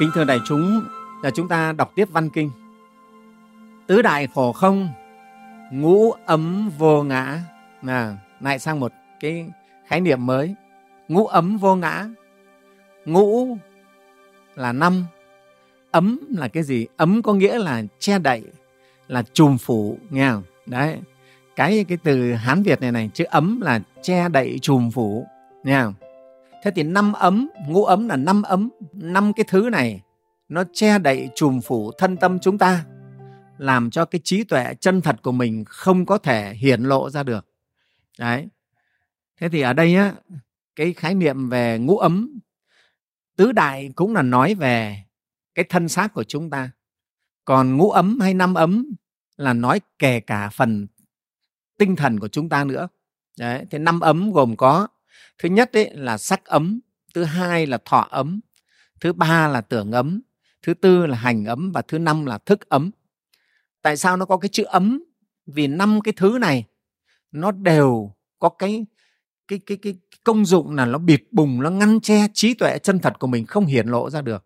Kính thưa đại chúng, là chúng ta đọc tiếp văn kinh. Tứ đại khổ không, ngũ ấm vô ngã. là lại sang một cái khái niệm mới. Ngũ ấm vô ngã. Ngũ là năm, ấm là cái gì? Ấm có nghĩa là che đậy, là trùm phủ, nghe không? Đấy, cái cái từ Hán Việt này này, chữ ấm là che đậy trùm phủ, nghe không? Thế thì năm ấm, ngũ ấm là năm ấm, năm cái thứ này nó che đậy trùm phủ thân tâm chúng ta, làm cho cái trí tuệ chân thật của mình không có thể hiển lộ ra được. Đấy. Thế thì ở đây á, cái khái niệm về ngũ ấm, tứ đại cũng là nói về cái thân xác của chúng ta. Còn ngũ ấm hay năm ấm là nói kể cả phần tinh thần của chúng ta nữa. Đấy, thế năm ấm gồm có thứ nhất ấy là sắc ấm, thứ hai là thọ ấm, thứ ba là tưởng ấm, thứ tư là hành ấm và thứ năm là thức ấm. Tại sao nó có cái chữ ấm? Vì năm cái thứ này, nó đều có cái cái cái cái công dụng là nó bịt bùng, nó ngăn che trí tuệ chân thật của mình không hiển lộ ra được.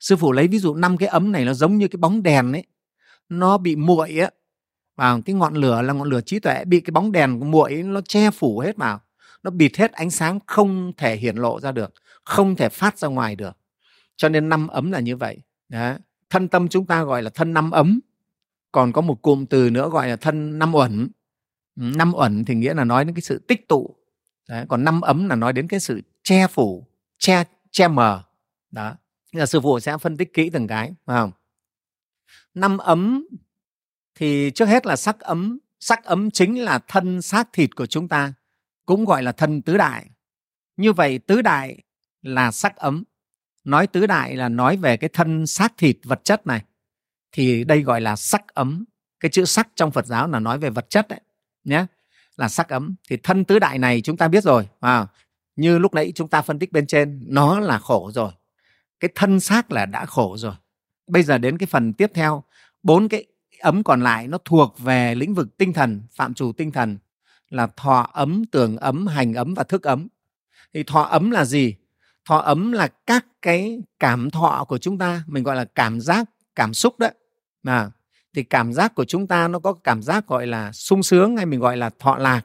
Sư phụ lấy ví dụ năm cái ấm này nó giống như cái bóng đèn ấy, nó bị muội á. Vào cái ngọn lửa là ngọn lửa trí tuệ, bị cái bóng đèn muội nó che phủ hết vào nó bịt hết ánh sáng không thể hiển lộ ra được, không thể phát ra ngoài được. Cho nên năm ấm là như vậy. Đó. thân tâm chúng ta gọi là thân năm ấm. Còn có một cụm từ nữa gọi là thân năm uẩn. Ừ, năm uẩn thì nghĩa là nói đến cái sự tích tụ. Đấy. còn năm ấm là nói đến cái sự che phủ, che che mờ. Đó. Là sư phụ sẽ phân tích kỹ từng cái, phải không? Năm ấm thì trước hết là sắc ấm. Sắc ấm chính là thân xác thịt của chúng ta cũng gọi là thân tứ đại. Như vậy tứ đại là sắc ấm. Nói tứ đại là nói về cái thân xác thịt vật chất này. Thì đây gọi là sắc ấm. Cái chữ sắc trong phật giáo là nói về vật chất đấy nhé. Là sắc ấm. Thì thân tứ đại này chúng ta biết rồi à, như lúc nãy chúng ta phân tích bên trên nó là khổ rồi. Cái thân xác là đã khổ rồi. Bây giờ đến cái phần tiếp theo. Bốn cái ấm còn lại nó thuộc về lĩnh vực tinh thần phạm trù tinh thần là thọ ấm tưởng ấm, hành ấm và thức ấm. Thì thọ ấm là gì? Thọ ấm là các cái cảm thọ của chúng ta, mình gọi là cảm giác, cảm xúc đấy. mà, thì cảm giác của chúng ta nó có cảm giác gọi là sung sướng hay mình gọi là thọ lạc,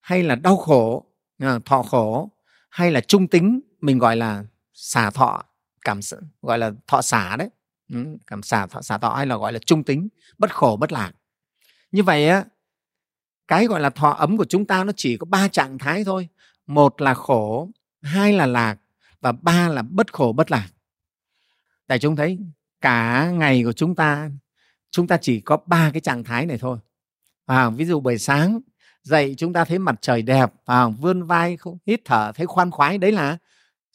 hay là đau khổ à, thọ khổ, hay là trung tính, mình gọi là xả thọ, cảm gọi là thọ xả đấy. Ừ, cảm xả, thọ xả thọ hay là gọi là trung tính, bất khổ, bất lạc. Như vậy á cái gọi là thọ ấm của chúng ta nó chỉ có ba trạng thái thôi. Một là khổ hai là lạc và ba là bất khổ bất lạc. Đại chúng thấy cả ngày của chúng ta chúng ta chỉ có ba cái trạng thái này thôi. À, ví dụ buổi sáng dậy chúng ta thấy mặt trời đẹp à, vươn vai không hít thở thấy khoan khoái đấy là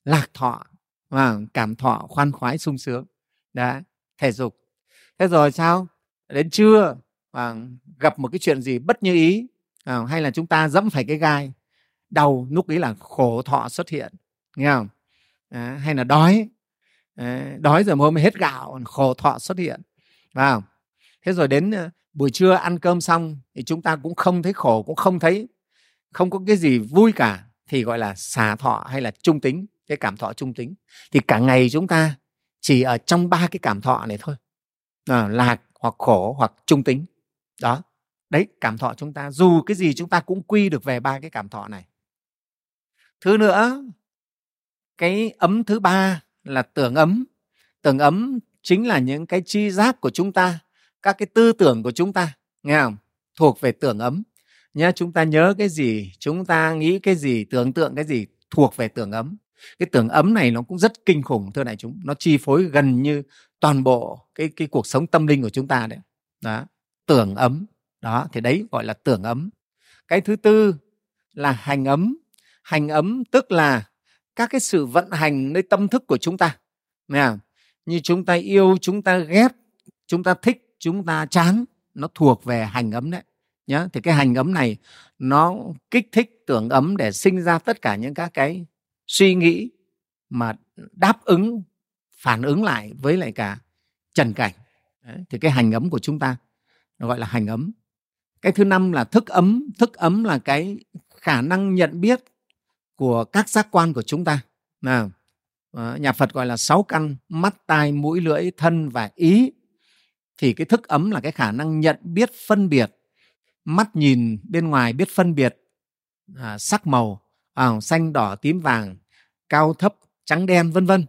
lạc thọ. À, cảm thọ khoan khoái sung sướng. Đã thể dục. Thế rồi sao? Đến trưa à, gặp một cái chuyện gì bất như ý à, hay là chúng ta dẫm phải cái gai đau lúc ấy là khổ thọ xuất hiện nghe không? À, hay là đói à, đói rồi hôm hết gạo khổ thọ xuất hiện vào. thế rồi đến ờ, buổi trưa ăn cơm xong thì chúng ta cũng không thấy khổ cũng không thấy không có cái gì vui cả thì gọi là xả thọ hay là trung tính cái cảm thọ trung tính. Thì cả ngày chúng ta chỉ ở trong ba cái cảm thọ này thôi à, lạc hoặc khổ hoặc trung tính đó, đấy, cảm thọ chúng ta, dù cái gì chúng ta cũng quy được về ba cái cảm thọ này. Thứ nữa, cái ấm thứ ba là tưởng ấm. Tưởng ấm chính là những cái chi giác của chúng ta, các cái tư tưởng của chúng ta, nghe không? Thuộc về tưởng ấm. Nhé chúng ta nhớ cái gì, chúng ta nghĩ cái gì, tưởng tượng cái gì thuộc về tưởng ấm. Cái tưởng ấm này nó cũng rất kinh khủng, thưa đại chúng. Nó chi phối gần như toàn bộ cái cái cuộc sống tâm linh của chúng ta đấy. Đó tưởng ấm. Đó thì đấy gọi là tưởng ấm. Cái thứ tư là hành ấm. Hành ấm tức là các cái sự vận hành nơi tâm thức của chúng ta. Nè như chúng ta yêu chúng ta ghét chúng ta thích chúng ta chán nó thuộc về hành ấm đấy. Nhá thì cái hành ấm này nó kích thích tưởng ấm để sinh ra tất cả những các cái suy nghĩ mà đáp ứng phản ứng lại với lại cả trần cảnh. Đấy, thì cái hành ấm của chúng ta nó gọi là hành ấm. Cái thứ năm là thức ấm. Thức ấm là cái khả năng nhận biết của các giác quan của chúng ta. Nào ờ, nhà phật gọi là sáu căn mắt tai mũi lưỡi thân và ý. Thì cái thức ấm là cái khả năng nhận biết phân biệt. Mắt nhìn bên ngoài biết phân biệt à, sắc màu à, xanh đỏ tím vàng cao thấp trắng đen vân vân.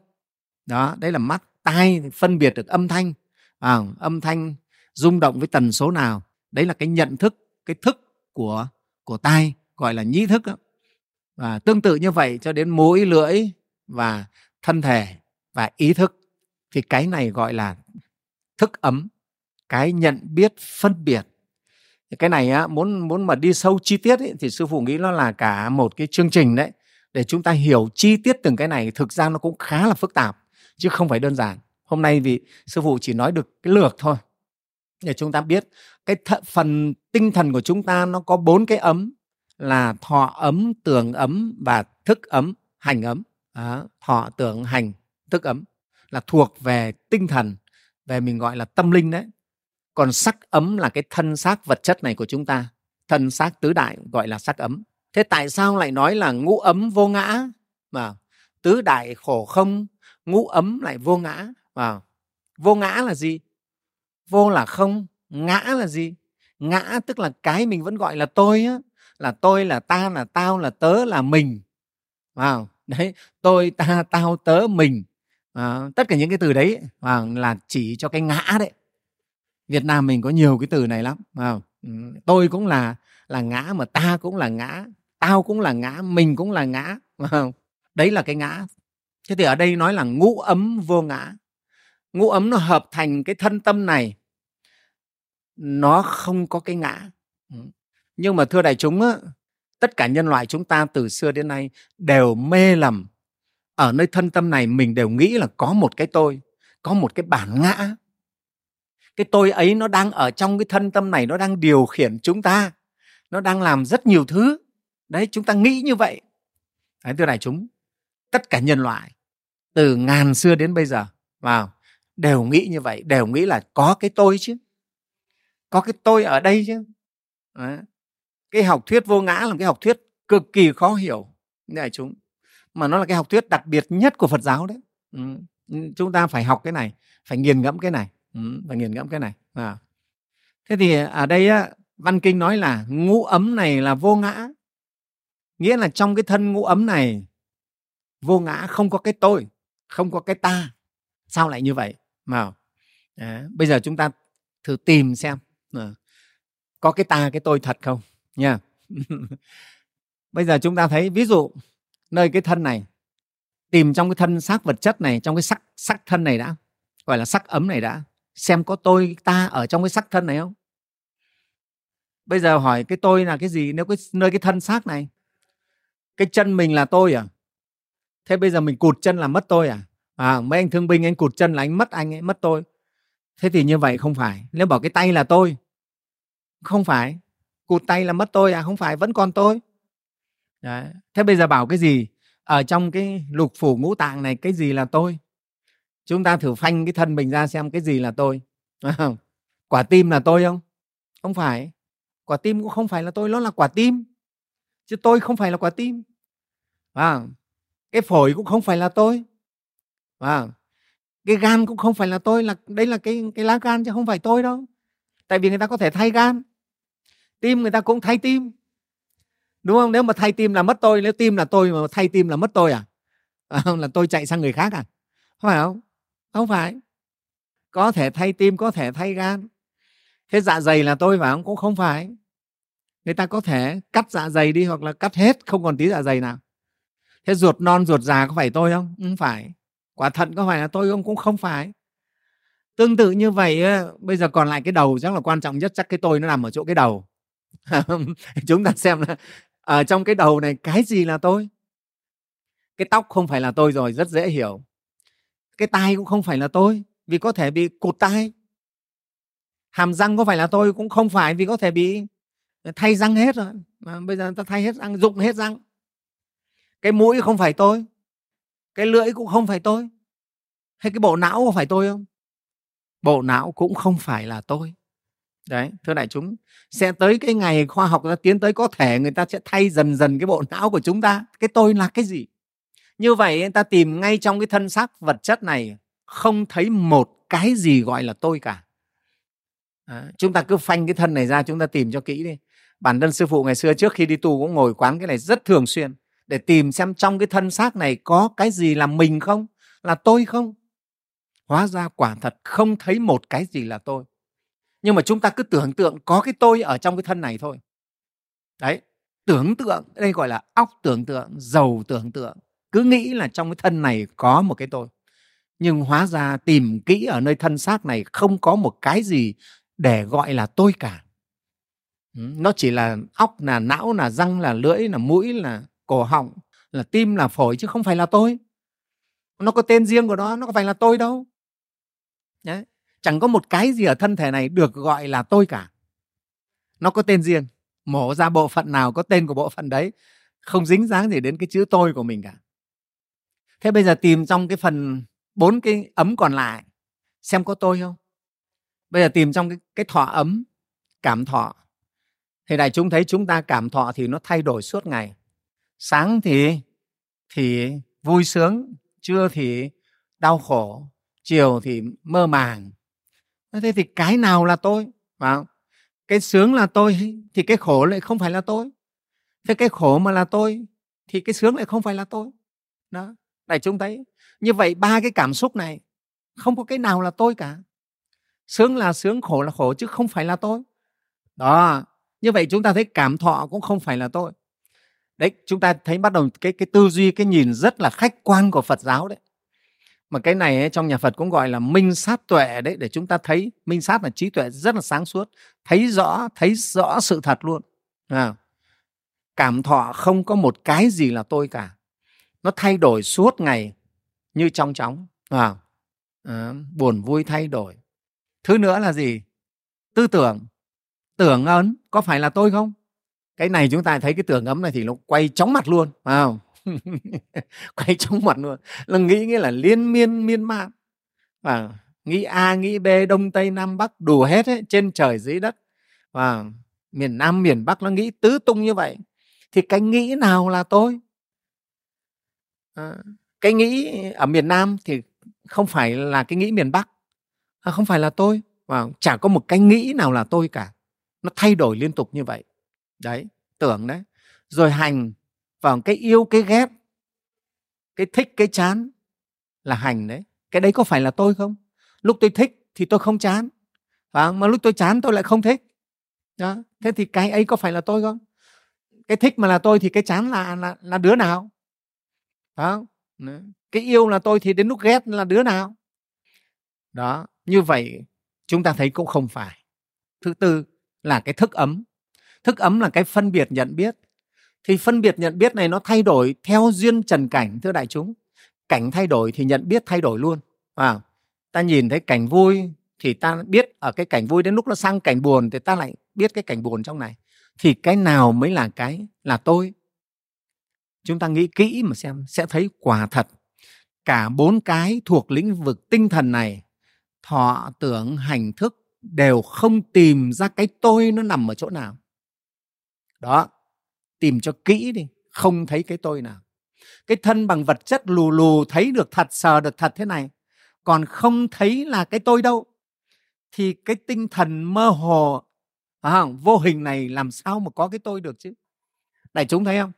Đó đấy là mắt tai phân biệt được âm thanh. À, âm thanh rung động với tần số nào. Đấy là cái nhận thức cái thức của của tai gọi là nhĩ thức đó. và tương tự như vậy cho đến mũi lưỡi và thân thể và ý thức. Thì cái này gọi là thức ấm cái nhận biết phân biệt. Cái này á, muốn muốn mà đi sâu chi tiết ấy, thì sư phụ nghĩ nó là cả một cái chương trình đấy. Để chúng ta hiểu chi tiết từng cái này thực ra nó cũng khá là phức tạp chứ không phải đơn giản. Hôm nay vì sư phụ chỉ nói được cái lược thôi để chúng ta biết cái th- phần tinh thần của chúng ta nó có bốn cái ấm là thọ ấm tưởng ấm và thức ấm hành ấm. À, thọ tưởng hành thức ấm là thuộc về tinh thần về mình gọi là tâm linh đấy. Còn sắc ấm là cái thân xác vật chất này của chúng ta. Thân xác tứ đại gọi là sắc ấm. Thế tại sao lại nói là ngũ ấm vô ngã? Mà tứ đại khổ không ngũ ấm lại vô ngã. Và vô ngã là gì? Vô là không ngã là gì? Ngã tức là cái mình vẫn gọi là tôi á là tôi là ta là tao là tớ là mình. Vào đấy tôi ta tao tớ mình. À, tất cả những cái từ đấy à, là chỉ cho cái ngã đấy. Việt Nam mình có nhiều cái từ này lắm à, tôi cũng là là ngã mà ta cũng là ngã tao cũng là ngã mình cũng là ngã à, đấy là cái ngã. Thế thì ở đây nói là ngũ ấm vô ngã ngũ ấm nó hợp thành cái thân tâm này nó không có cái ngã. Nhưng mà thưa đại chúng á, tất cả nhân loại chúng ta từ xưa đến nay đều mê lầm. Ở nơi thân tâm này mình đều nghĩ là có một cái tôi có một cái bản ngã. Cái tôi ấy nó đang ở trong cái thân tâm này nó đang điều khiển chúng ta nó đang làm rất nhiều thứ. Đấy chúng ta nghĩ như vậy. Đấy, thưa đại chúng tất cả nhân loại từ ngàn xưa đến bây giờ vào đều nghĩ như vậy đều nghĩ là có cái tôi chứ có cái tôi ở đây chứ đấy. cái học thuyết vô ngã là cái học thuyết cực kỳ khó hiểu đại chúng mà nó là cái học thuyết đặc biệt nhất của Phật giáo đấy ừ, ừ. chúng ta phải học cái này phải nghiền ngẫm cái này ừ. phải nghiền ngẫm cái này à. thế thì ở đây á, văn kinh nói là ngũ ấm này là vô ngã nghĩa là trong cái thân ngũ ấm này vô ngã không có cái tôi không có cái ta sao lại như vậy mà à, bây giờ chúng ta thử tìm xem à, có cái ta cái tôi thật không? Nha. Bây giờ chúng ta thấy ví dụ nơi cái thân này tìm trong cái thân xác vật chất này trong cái sắc sắc thân này đã gọi là sắc ấm này đã xem có tôi ta ở trong cái sắc thân này không? Bây giờ hỏi cái tôi là cái gì? Nếu cái nơi cái thân xác này cái chân mình là tôi à? Thế bây giờ mình cụt chân là mất tôi à? À mấy anh thương binh anh cụt chân là anh mất anh ấy mất tôi. Thế thì như vậy không phải. Nếu bảo cái tay là tôi không phải. Cụt tay là mất tôi à? Không phải vẫn còn tôi. Đấy. thế bây giờ bảo cái gì? Ở trong cái lục phủ ngũ tạng này cái gì là tôi? Chúng ta thử phanh cái thân mình ra xem cái gì là tôi. Quả tim là tôi không? Không phải. Quả tim cũng không phải là tôi nó là quả tim. Chứ tôi không phải là quả tim. À, cái phổi cũng không phải là tôi à, cái gan cũng không phải là tôi là đây là cái cái lá gan chứ không phải tôi đâu. Tại vì người ta có thể thay gan. Tim người ta cũng thay tim. Đúng không? Nếu mà thay tim là mất tôi nếu tim là tôi mà thay tim là mất tôi à, à là tôi chạy sang người khác à? Không phải không? Không phải. Có thể thay tim có thể thay gan. Thế dạ dày là tôi phải không? Cũng không phải. Người ta có thể cắt dạ dày đi hoặc là cắt hết không còn tí dạ dày nào. Thế ruột non ruột già có phải tôi không? Không phải quả thận có phải là tôi không? Cũng không phải. Tương tự như vậy bây giờ còn lại cái đầu chắc là quan trọng nhất, chắc cái tôi nó nằm ở chỗ cái đầu. Chúng ta xem là ở trong cái đầu này cái gì là tôi? Cái tóc không phải là tôi rồi, rất dễ hiểu. Cái tai cũng không phải là tôi, vì có thể bị cụt tai. Hàm răng có phải là tôi cũng không phải, vì có thể bị thay răng hết rồi. Mà bây giờ ta thay hết răng, dụng hết răng. Cái mũi không phải tôi cái lưỡi cũng không phải tôi. Hay cái bộ não có phải tôi không? Bộ não cũng không phải là tôi. Đấy thưa đại chúng sẽ tới cái ngày khoa học ra tiến tới có thể người ta sẽ thay dần dần cái bộ não của chúng ta. Cái tôi là cái gì? Như vậy người ta tìm ngay trong cái thân xác vật chất này không thấy một cái gì gọi là tôi cả. À, chúng ta cứ phanh cái thân này ra chúng ta tìm cho kỹ đi. Bản thân sư phụ ngày xưa trước khi đi tu cũng ngồi quán cái này rất thường xuyên để tìm xem trong cái thân xác này có cái gì là mình không, là tôi không? Hóa ra quả thật không thấy một cái gì là tôi. Nhưng mà chúng ta cứ tưởng tượng có cái tôi ở trong cái thân này thôi. Đấy, tưởng tượng, đây gọi là óc tưởng tượng, giàu tưởng tượng. Cứ nghĩ là trong cái thân này có một cái tôi. Nhưng hóa ra tìm kỹ ở nơi thân xác này không có một cái gì để gọi là tôi cả. Nó chỉ là óc, là não, là răng, là lưỡi, là mũi, là cổ họng là tim là phổi chứ không phải là tôi. Nó có tên riêng của nó nó có phải là tôi đâu. Đấy. chẳng có một cái gì ở thân thể này được gọi là tôi cả. Nó có tên riêng mổ ra bộ phận nào có tên của bộ phận đấy không dính dáng gì đến cái chữ tôi của mình cả. Thế bây giờ tìm trong cái phần bốn cái ấm còn lại xem có tôi không? Bây giờ tìm trong cái, cái thọ ấm cảm thọ. Thì đại chúng thấy chúng ta cảm thọ thì nó thay đổi suốt ngày sáng thì thì vui sướng, trưa thì đau khổ, chiều thì mơ màng. Thế thì cái nào là tôi? Phải không? cái sướng là tôi thì cái khổ lại không phải là tôi. Thế cái khổ mà là tôi thì cái sướng lại không phải là tôi. Đó, đại chúng thấy. Như vậy ba cái cảm xúc này, không có cái nào là tôi cả. Sướng là sướng, khổ là khổ chứ không phải là tôi. Đó, như vậy chúng ta thấy cảm thọ cũng không phải là tôi đấy chúng ta thấy bắt đầu cái cái tư duy cái nhìn rất là khách quan của Phật giáo đấy. Mà cái này ấy, trong nhà Phật cũng gọi là minh sát tuệ đấy để chúng ta thấy minh sát là trí tuệ rất là sáng suốt thấy rõ thấy rõ sự thật luôn. À. cảm thọ không có một cái gì là tôi cả. Nó thay đổi suốt ngày như trong chóng. À. À, buồn vui thay đổi. Thứ nữa là gì? Tư tưởng. Tưởng ấn có phải là tôi không? Cái này chúng ta thấy cái tường ấm này thì nó quay chóng mặt luôn phải không? Quay chóng mặt luôn. Là nghĩ nghĩa là liên miên miên man. Và nghĩ a nghĩ b đông tây nam bắc đủ hết ấy, trên trời dưới đất. Và miền nam miền bắc nó nghĩ tứ tung như vậy. Thì cái nghĩ nào là tôi? À, cái nghĩ ở miền nam thì không phải là cái nghĩ miền bắc. À, không phải là tôi. Và chả có một cái nghĩ nào là tôi cả. Nó thay đổi liên tục như vậy đấy, tưởng đấy. Rồi hành vào cái yêu, cái ghét, cái thích, cái chán là hành đấy. Cái đấy có phải là tôi không? Lúc tôi thích thì tôi không chán và mà lúc tôi chán tôi lại không thích. Đó, thế thì cái ấy có phải là tôi không? Cái thích mà là tôi thì cái chán là là là đứa nào? Đó cái yêu là tôi thì đến lúc ghét là đứa nào? Đó, như vậy chúng ta thấy cũng không phải. Thứ tư là cái thức ấm thức ấm là cái phân biệt nhận biết. Thì phân biệt nhận biết này nó thay đổi theo duyên trần cảnh thưa đại chúng. Cảnh thay đổi thì nhận biết thay đổi luôn. À, ta nhìn thấy cảnh vui thì ta biết ở cái cảnh vui đến lúc nó sang cảnh buồn thì ta lại biết cái cảnh buồn trong này. Thì cái nào mới là cái là tôi? Chúng ta nghĩ kỹ mà xem sẽ thấy quả thật. Cả bốn cái thuộc lĩnh vực tinh thần này thọ tưởng hành thức đều không tìm ra cái tôi nó nằm ở chỗ nào đó tìm cho kỹ đi không thấy cái tôi nào. Cái thân bằng vật chất lù lù thấy được thật sờ được thật thế này còn không thấy là cái tôi đâu. Thì cái tinh thần mơ hồ à, vô hình này làm sao mà có cái tôi được chứ? Đại chúng thấy không?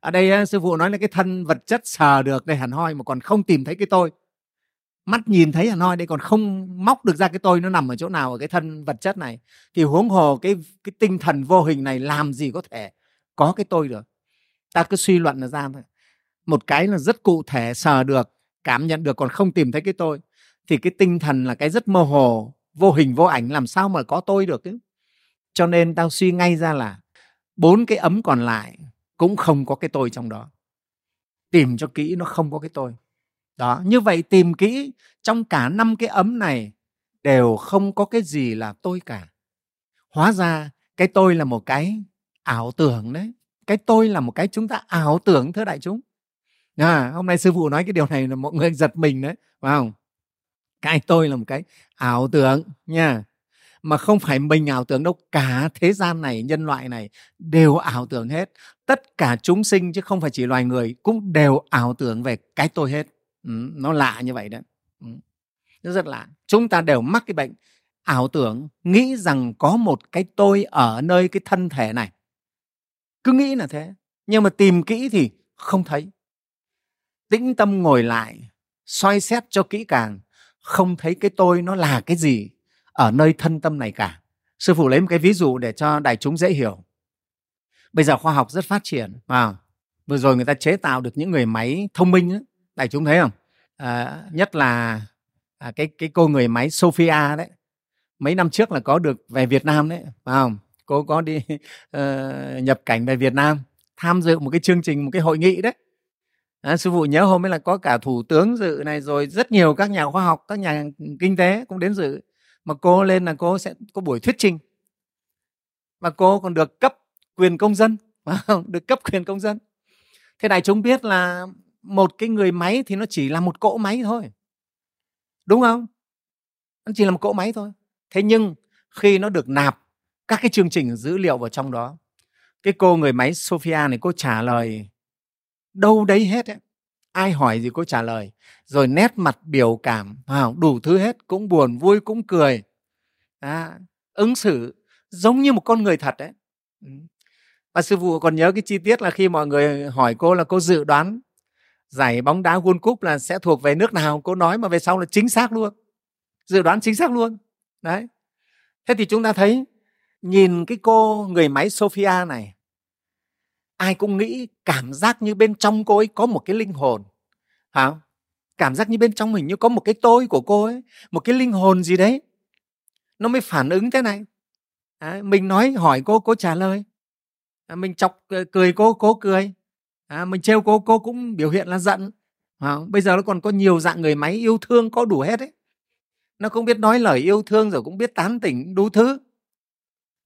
Ở đây sư phụ nói là cái thân vật chất sờ được đây hẳn hoi mà còn không tìm thấy cái tôi mắt nhìn thấy là noi đây còn không móc được ra cái tôi nó nằm ở chỗ nào ở cái thân vật chất này. Thì huống hồ cái cái tinh thần vô hình này làm gì có thể có cái tôi được? Ta cứ suy luận là ra thôi. Một cái là rất cụ thể, sờ được, cảm nhận được, còn không tìm thấy cái tôi, thì cái tinh thần là cái rất mơ hồ, vô hình, vô ảnh, làm sao mà có tôi được chứ? Cho nên tao suy ngay ra là bốn cái ấm còn lại cũng không có cái tôi trong đó. Tìm cho kỹ nó không có cái tôi đó như vậy tìm kỹ trong cả năm cái ấm này đều không có cái gì là tôi cả. Hóa ra cái tôi là một cái ảo tưởng đấy. Cái tôi là một cái chúng ta ảo tưởng thưa đại chúng. À, hôm nay sư phụ nói cái điều này là mọi người giật mình đấy phải không? Cái tôi là một cái ảo tưởng nha. Mà không phải mình ảo tưởng đâu cả thế gian này nhân loại này đều ảo tưởng hết. Tất cả chúng sinh chứ không phải chỉ loài người cũng đều ảo tưởng về cái tôi hết ừ, nó lạ như vậy đấy. Ừ. nó rất lạ. Chúng ta đều mắc cái bệnh ảo tưởng nghĩ rằng có một cái tôi ở nơi cái thân thể này. Cứ nghĩ là thế nhưng mà tìm kỹ thì không thấy. Tĩnh tâm ngồi lại soi xét cho kỹ càng không thấy cái tôi nó là cái gì ở nơi thân tâm này cả. Sư phụ lấy một cái ví dụ để cho đại chúng dễ hiểu. Bây giờ khoa học rất phát triển à, vừa rồi người ta chế tạo được những người máy thông minh ấy đại chúng thấy không? À, nhất là à, cái cái cô người máy Sophia đấy. Mấy năm trước là có được về Việt Nam đấy phải không? Cô có đi uh, nhập cảnh về Việt Nam tham dự một cái chương trình một cái hội nghị đấy. À, sư phụ nhớ hôm ấy là có cả thủ tướng dự này rồi rất nhiều các nhà khoa học các nhà kinh tế cũng đến dự. Mà cô lên là cô sẽ có buổi thuyết trình. Và cô còn được cấp quyền công dân được cấp quyền công dân. Thế đại chúng biết là một cái người máy thì nó chỉ là một cỗ máy thôi. Đúng không? Nó chỉ là một cỗ máy thôi. Thế nhưng khi nó được nạp các cái chương trình dữ liệu vào trong đó cái cô người máy Sophia này cô trả lời đâu đấy hết ấy. ai hỏi gì cô trả lời. Rồi nét mặt biểu cảm đủ thứ hết cũng buồn vui cũng cười. À, ứng xử giống như một con người thật đấy. Ừ. Và sư phụ còn nhớ cái chi tiết là khi mọi người hỏi cô là cô dự đoán giải bóng đá World Cup là sẽ thuộc về nước nào cô nói mà về sau là chính xác luôn. Dự đoán chính xác luôn. Đấy. Thế thì chúng ta thấy nhìn cái cô người máy Sophia này ai cũng nghĩ cảm giác như bên trong cô ấy có một cái linh hồn. Hả? Cảm giác như bên trong mình như có một cái tôi của cô ấy một cái linh hồn gì đấy. Nó mới phản ứng thế này. À, mình nói hỏi cô cô trả lời. À, mình chọc ờ, cười cô cô cười à, mình trêu cô cô cũng biểu hiện là giận. À, bây giờ nó còn có nhiều dạng người máy yêu thương có đủ hết đấy nó cũng biết nói lời yêu thương rồi cũng biết tán tỉnh đủ thứ.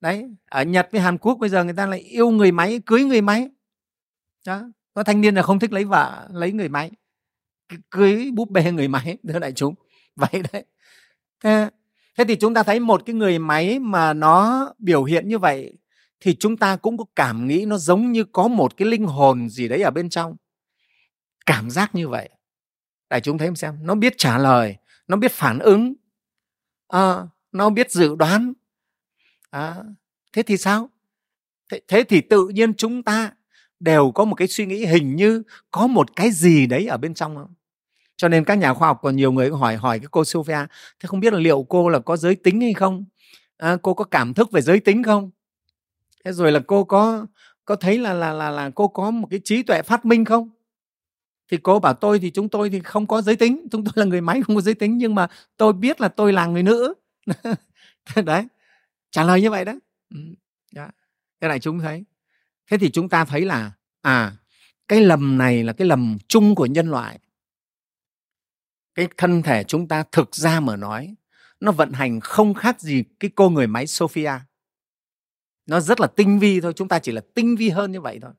Đấy ở nhật với hàn quốc bây giờ người ta lại yêu người máy cưới người máy. Đó có thanh niên là không thích lấy vợ lấy người máy. Cưới búp bê người máy thưa đại chúng. Vậy đấy. Thế, thế thì chúng ta thấy một cái người máy mà nó biểu hiện như vậy thì chúng ta cũng có cảm nghĩ nó giống như có một cái linh hồn gì đấy ở bên trong. Cảm giác như vậy. Đại chúng thấy xem nó biết trả lời nó biết phản ứng. À, nó biết dự đoán. À, thế thì sao? Thế, thế thì tự nhiên chúng ta đều có một cái suy nghĩ hình như có một cái gì đấy ở bên trong không? Cho nên các nhà khoa học còn nhiều người hỏi hỏi cái cô Sophia thế không biết là liệu cô là có giới tính hay không? À, cô có cảm thức về giới tính không? Thế rồi là cô có có thấy là là là là cô có một cái trí tuệ phát minh không? Thì cô bảo tôi thì chúng tôi thì không có giới tính, chúng tôi là người máy không có giới tính, nhưng mà tôi biết là tôi là người nữ. Đấy, trả lời như vậy đó. Ừ. cái này chúng thấy. Thế thì chúng ta thấy là à cái lầm này là cái lầm chung của nhân loại. Cái thân thể chúng ta thực ra mà nói, nó vận hành không khác gì cái cô người máy Sophia nó rất là tinh vi thôi chúng ta chỉ là tinh vi hơn như vậy thôi.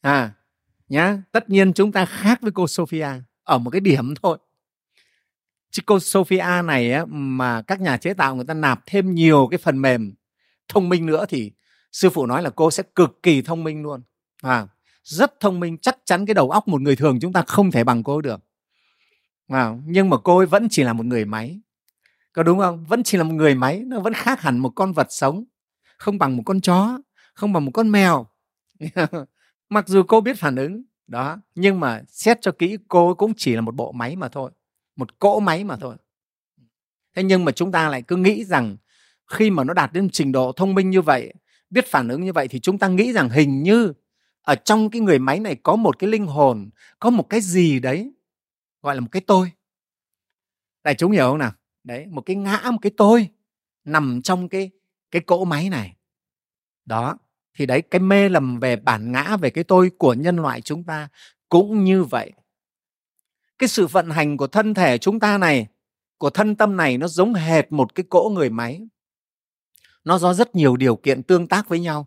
À nhá tất nhiên chúng ta khác với cô Sophia ở một cái điểm thôi. Chứ cô Sophia này á, mà các nhà chế tạo người ta nạp thêm nhiều cái phần mềm thông minh nữa thì sư phụ nói là cô sẽ cực kỳ thông minh luôn. À, rất thông minh chắc chắn cái đầu óc một người thường chúng ta không thể bằng cô được. À, nhưng mà cô ấy vẫn chỉ là một người máy. Có đúng không? Vẫn chỉ là một người máy nó vẫn khác hẳn một con vật sống không bằng một con chó, không bằng một con mèo. Mặc dù cô biết phản ứng, đó, nhưng mà xét cho kỹ, cô cũng chỉ là một bộ máy mà thôi, một cỗ máy mà thôi. Thế nhưng mà chúng ta lại cứ nghĩ rằng khi mà nó đạt đến trình độ thông minh như vậy, biết phản ứng như vậy thì chúng ta nghĩ rằng hình như ở trong cái người máy này có một cái linh hồn, có một cái gì đấy, gọi là một cái tôi. Đại chúng hiểu không nào? Đấy, một cái ngã, một cái tôi nằm trong cái cái cỗ máy này. Đó, thì đấy, cái mê lầm về bản ngã về cái tôi của nhân loại chúng ta cũng như vậy. Cái sự vận hành của thân thể chúng ta này, của thân tâm này nó giống hệt một cái cỗ người máy. Nó do rất nhiều điều kiện tương tác với nhau.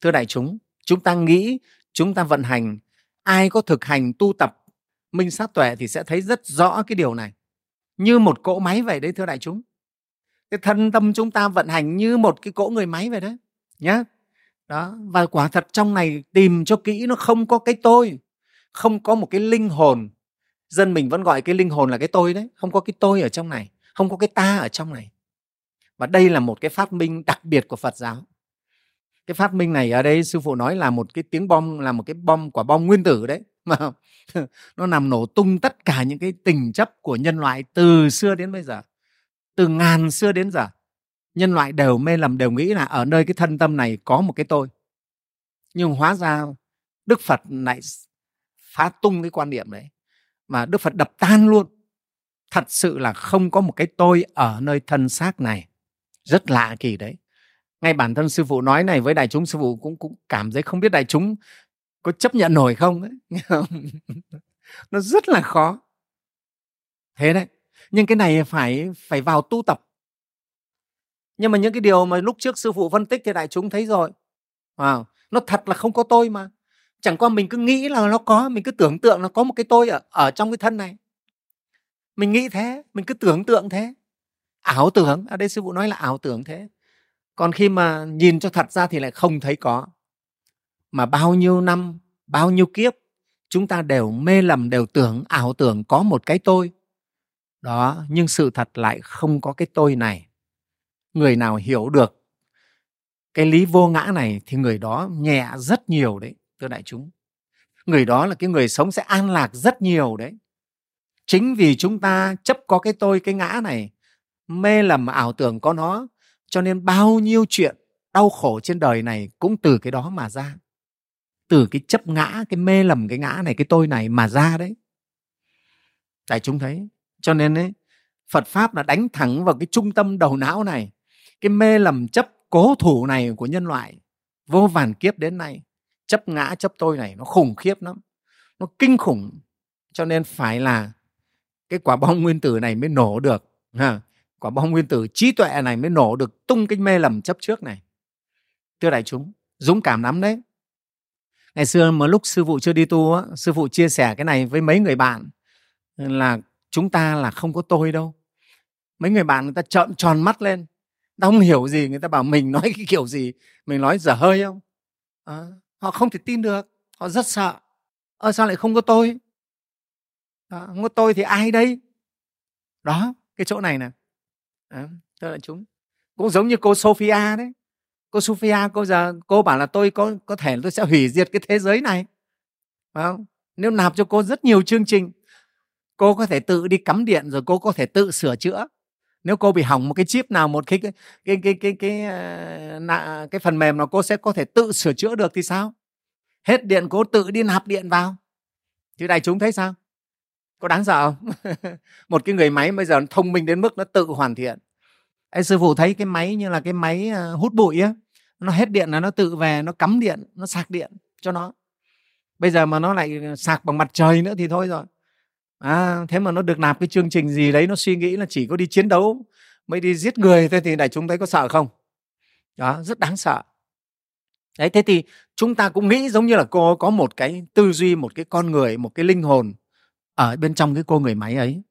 Thưa đại chúng chúng ta nghĩ, chúng ta vận hành, ai có thực hành tu tập minh sát tuệ thì sẽ thấy rất rõ cái điều này. Như một cỗ máy vậy đấy, thưa đại chúng cái thân tâm chúng ta vận hành như một cái cỗ người máy vậy đấy nhá. Đó, và quả thật trong này tìm cho kỹ nó không có cái tôi, không có một cái linh hồn. Dân mình vẫn gọi cái linh hồn là cái tôi đấy, không có cái tôi ở trong này, không có cái ta ở trong này. Và đây là một cái phát minh đặc biệt của phật giáo. Cái phát minh này ở đây sư phụ nói là một cái tiếng bom, là một cái bom, quả bom nguyên tử đấy, mà nó nằm nổ tung tất cả những cái tình chấp của nhân loại từ xưa đến bây giờ từ ngàn xưa đến giờ, nhân loại đều mê lầm, đều nghĩ là ở nơi cái thân tâm này có một cái tôi. Nhưng hóa ra đức phật lại phá tung cái quan niệm đấy, mà đức phật đập tan luôn. Thật sự là không có một cái tôi ở nơi thân xác này. Rất lạ kỳ đấy. Ngay bản thân sư phụ nói này với đại chúng, sư phụ cũng cũng cảm thấy không biết đại chúng có chấp nhận nổi không ấy nó rất là khó. Thế đấy nhưng cái này phải phải vào tu tập. Nhưng mà những cái điều mà lúc trước sư phụ phân tích thì đại chúng thấy rồi. Wow. nó thật là không có tôi mà. Chẳng qua mình cứ nghĩ là nó có mình cứ tưởng tượng nó có một cái tôi ở, ở trong cái thân này. Mình nghĩ thế mình cứ tưởng tượng thế. Ảo tưởng ở đây sư phụ nói là ảo tưởng thế. Còn khi mà nhìn cho thật ra thì lại không thấy có. Mà bao nhiêu năm bao nhiêu kiếp chúng ta đều mê lầm đều tưởng ảo tưởng có một cái tôi đó, nhưng sự thật lại không có cái tôi này. Người nào hiểu được cái lý vô ngã này thì người đó nhẹ rất nhiều đấy, thưa đại chúng. Người đó là cái người sống sẽ an lạc rất nhiều đấy. Chính vì chúng ta chấp có cái tôi, cái ngã này, mê lầm ảo tưởng có nó, cho nên bao nhiêu chuyện đau khổ trên đời này cũng từ cái đó mà ra. Từ cái chấp ngã, cái mê lầm, cái ngã này, cái tôi này mà ra đấy. Đại chúng thấy cho nên ấy phật pháp là đánh thẳng vào cái trung tâm đầu não này cái mê lầm chấp cố thủ này của nhân loại vô vàn kiếp đến nay. Chấp ngã chấp tôi này nó khủng khiếp lắm nó kinh khủng. Cho nên phải là cái quả bom nguyên tử này mới nổ được ha. Quả bom nguyên tử trí tuệ này mới nổ được tung cái mê lầm chấp trước này. Thưa đại chúng dũng cảm lắm đấy. Ngày xưa mà lúc sư phụ chưa đi tu á, sư phụ chia sẻ cái này với mấy người bạn là chúng ta là không có tôi đâu. Mấy người bạn người ta trợn tròn mắt lên. Ta không hiểu gì người ta bảo mình nói cái kiểu gì? Mình nói dở hơi không? À, họ không thể tin được. Họ rất sợ. Ơ sao lại không có tôi? À, không có tôi thì ai đây? Đó cái chỗ này nè. À, tức là chúng. Cũng giống như cô Sophia đấy. Cô Sophia cô giờ cô bảo là tôi có có thể tôi sẽ hủy diệt cái thế giới này. Phải không? Nếu nạp cho cô rất nhiều chương trình cô có thể tự đi cắm điện rồi cô có thể tự sửa chữa. Nếu cô bị hỏng một cái chip nào một cái cái cái cái cái à, cái, cái, cái phần mềm nào cô sẽ có thể tự sửa chữa được thì sao? Hết điện cô tự đi nạp điện vào. Chứ đại chúng thấy sao? Có đáng sợ không? Một cái người máy bây giờ nó thông minh đến mức nó tự hoàn thiện. Ê, sư phụ thấy cái máy như là cái máy à, hút bụi á nó hết điện là nó tự về nó cắm điện nó sạc điện cho nó. Bây giờ mà nó lại sạc bằng mặt trời nữa thì thôi rồi à, thế mà nó được nạp cái chương trình gì đấy nó suy nghĩ là chỉ có đi chiến đấu mới đi giết người thế thì đại chúng thấy có sợ không? Đó rất đáng sợ. Đấy thế thì chúng ta cũng nghĩ giống như là cô có một cái tư duy một cái con người một cái linh hồn ở bên trong cái cô người máy ấy.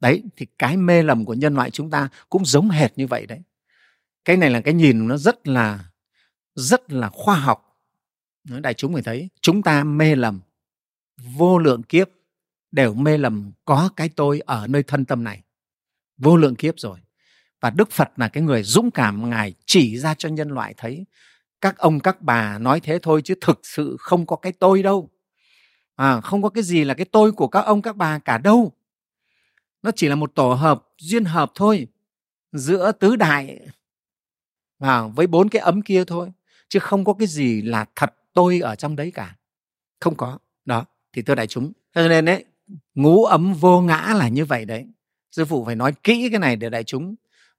Đấy thì cái mê lầm của nhân loại chúng ta cũng giống hệt như vậy đấy. Cái này là cái nhìn nó rất là rất là khoa học. Đại chúng phải thấy chúng ta mê lầm vô lượng kiếp đều mê lầm có cái tôi ở nơi thân tâm này. Vô lượng kiếp rồi. Và đức phật là cái người dũng cảm ngài chỉ ra cho nhân loại thấy các ông các bà nói thế thôi chứ thực sự không có cái tôi đâu. À, không có cái gì là cái tôi của các ông các bà cả đâu. Nó chỉ là một tổ hợp duyên hợp thôi giữa tứ đại và với bốn cái ấm kia thôi chứ không có cái gì là thật tôi ở trong đấy cả. Không có. Đó thì thưa đại chúng cho nên đấy ngũ ấm vô ngã là như vậy đấy. Sư phụ phải nói kỹ cái này để đại chúng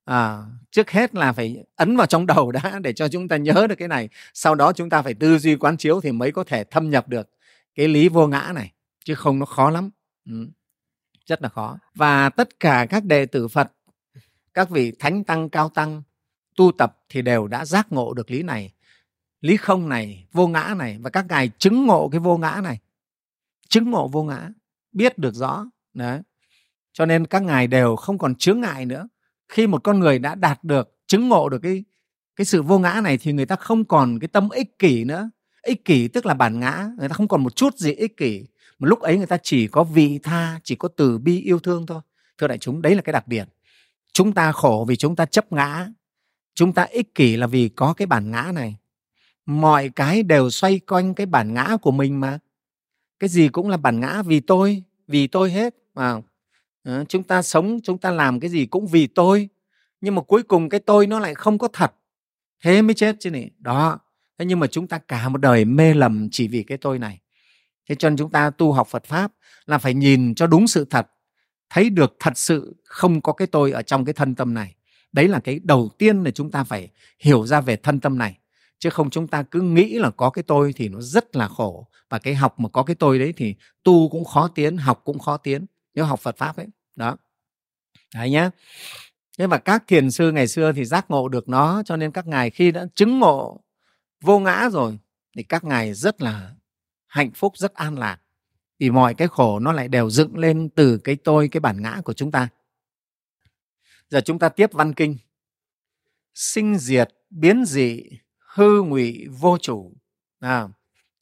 à, trước hết là phải ấn vào trong đầu đã để cho chúng ta nhớ được cái này. Sau đó chúng ta phải tư duy quán chiếu thì mới có thể thâm nhập được cái lý vô ngã này chứ không nó khó lắm. Ừ. rất là khó. Và tất cả các đệ tử phật các vị thánh tăng cao tăng tu tập thì đều đã giác ngộ được lý này. Lý không này vô ngã này và các ngài chứng ngộ cái vô ngã này. Chứng ngộ vô ngã biết được rõ. Đấy. Cho nên các ngài đều không còn chướng ngại nữa. Khi một con người đã đạt được, chứng ngộ được cái cái sự vô ngã này thì người ta không còn cái tâm ích kỷ nữa. Ích kỷ tức là bản ngã, người ta không còn một chút gì ích kỷ. Mà lúc ấy người ta chỉ có vị tha, chỉ có từ bi yêu thương thôi. Thưa đại chúng, đấy là cái đặc biệt chúng ta khổ vì chúng ta chấp ngã. Chúng ta ích kỷ là vì có cái bản ngã này. Mọi cái đều xoay quanh cái bản ngã của mình mà. Cái gì cũng là bản ngã vì tôi vì tôi hết. À, chúng ta sống chúng ta làm cái gì cũng vì tôi. Nhưng mà cuối cùng cái tôi nó lại không có thật. Thế mới chết chứ này đó. Thế nhưng mà chúng ta cả một đời mê lầm chỉ vì cái tôi này. Thế cho nên chúng ta tu học phật pháp là phải nhìn cho đúng sự thật. Thấy được thật sự không có cái tôi ở trong cái thân tâm này. Đấy là cái đầu tiên là chúng ta phải hiểu ra về thân tâm này chứ không chúng ta cứ nghĩ là có cái tôi thì nó rất là khổ. Và cái học mà có cái tôi đấy thì tu cũng khó tiến, học cũng khó tiến, nếu học phật pháp ấy. Đó. Đấy nhá. Thế và các thiền sư ngày xưa thì giác ngộ được nó, cho nên các ngài khi đã chứng ngộ vô ngã rồi thì các ngài rất là hạnh phúc, rất an lạc. Vì mọi cái khổ nó lại đều dựng lên từ cái tôi, cái bản ngã của chúng ta. Giờ chúng ta tiếp văn kinh. Sinh diệt, biến dị hư ngụy vô chủ. À,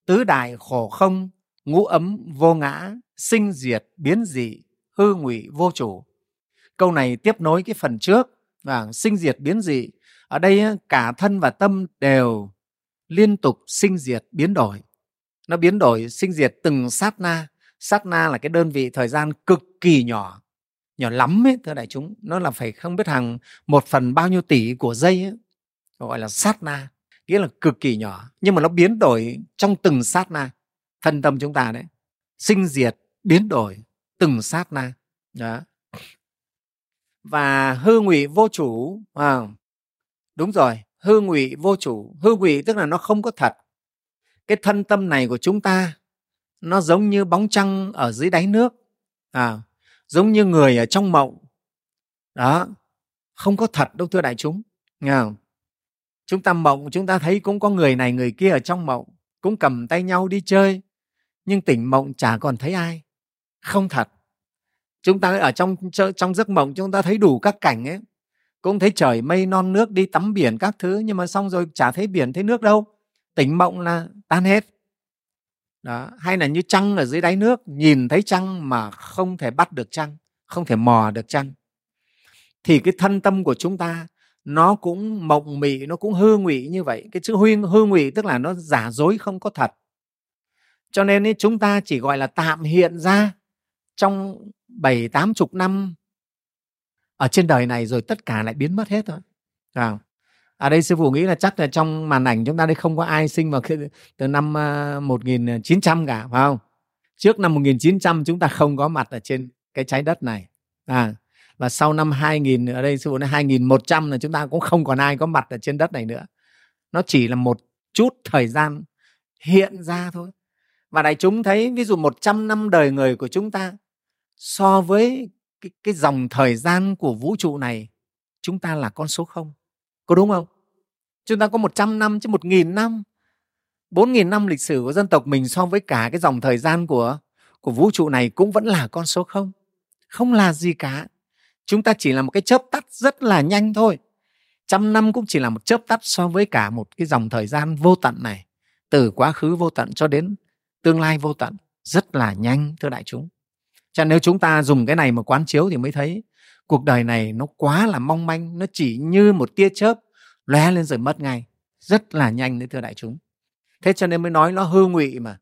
tứ đại khổ không ngũ ấm vô ngã sinh diệt biến dị hư ngụy vô chủ. Câu này tiếp nối cái phần trước và sinh diệt biến dị. Ở đây cả thân và tâm đều liên tục sinh diệt biến đổi. Nó biến đổi sinh diệt từng sát na. Sát na là cái đơn vị thời gian cực kỳ nhỏ nhỏ lắm ấy thưa đại chúng. Nó là phải không biết hàng một phần bao nhiêu tỷ của giây ấy, gọi là sát na nghĩa là cực kỳ nhỏ nhưng mà nó biến đổi trong từng sát na. Thân tâm chúng ta đấy sinh diệt biến đổi từng sát na. Đó. Và hư ngụy vô chủ à, đúng rồi hư ngụy vô chủ. Hư ngụy tức là nó không có thật. Cái thân tâm này của chúng ta nó giống như bóng trăng ở dưới đáy nước à, giống như người ở trong mộng. Đó không có thật đâu thưa đại chúng nghe không? Chúng ta mộng, chúng ta thấy cũng có người này, người kia ở trong mộng, cũng cầm tay nhau đi chơi. Nhưng tỉnh mộng chả còn thấy ai. Không thật. Chúng ta ở trong trong giấc mộng chúng ta thấy đủ các cảnh ấy. Cũng thấy trời mây non nước đi tắm biển các thứ, nhưng mà xong rồi chả thấy biển, thấy nước đâu. Tỉnh mộng là tan hết. Đó, hay là như trăng ở dưới đáy nước, nhìn thấy trăng mà không thể bắt được trăng, không thể mò được trăng. Thì cái thân tâm của chúng ta nó cũng mộng mị nó cũng hư ngụy như vậy. Cái chữ huyên hư ngụy tức là nó giả dối không có thật. Cho nên ấy, chúng ta chỉ gọi là tạm hiện ra trong bảy tám chục năm ở trên đời này rồi tất cả lại biến mất hết thôi. À, ở đây sư phụ nghĩ là chắc là trong màn ảnh chúng ta đây không có ai sinh vào từ năm à, 1900 cả phải không? Trước năm 1900 chúng ta không có mặt ở trên cái trái đất này. À, và sau năm 2000 ở đây sư phụ nói 2100 là chúng ta cũng không còn ai có mặt ở trên đất này nữa. Nó chỉ là một chút thời gian hiện ra thôi. Và đại chúng thấy ví dụ 100 năm đời người của chúng ta so với cái, cái dòng thời gian của vũ trụ này chúng ta là con số không. Có đúng không? Chúng ta có 100 năm chứ 1.000 năm. 4.000 năm lịch sử của dân tộc mình so với cả cái dòng thời gian của của vũ trụ này cũng vẫn là con số không. Không là gì cả chúng ta chỉ là một cái chớp tắt rất là nhanh thôi. Trăm năm cũng chỉ là một chớp tắt so với cả một cái dòng thời gian vô tận này. Từ quá khứ vô tận cho đến tương lai vô tận, rất là nhanh, thưa đại chúng. Cho nên nếu chúng ta dùng cái này mà quán chiếu thì mới thấy cuộc đời này nó quá là mong manh, nó chỉ như một tia chớp lóe lên rồi mất ngay. Rất là nhanh đấy, thưa đại chúng. Thế cho nên mới nói nó hư ngụy mà.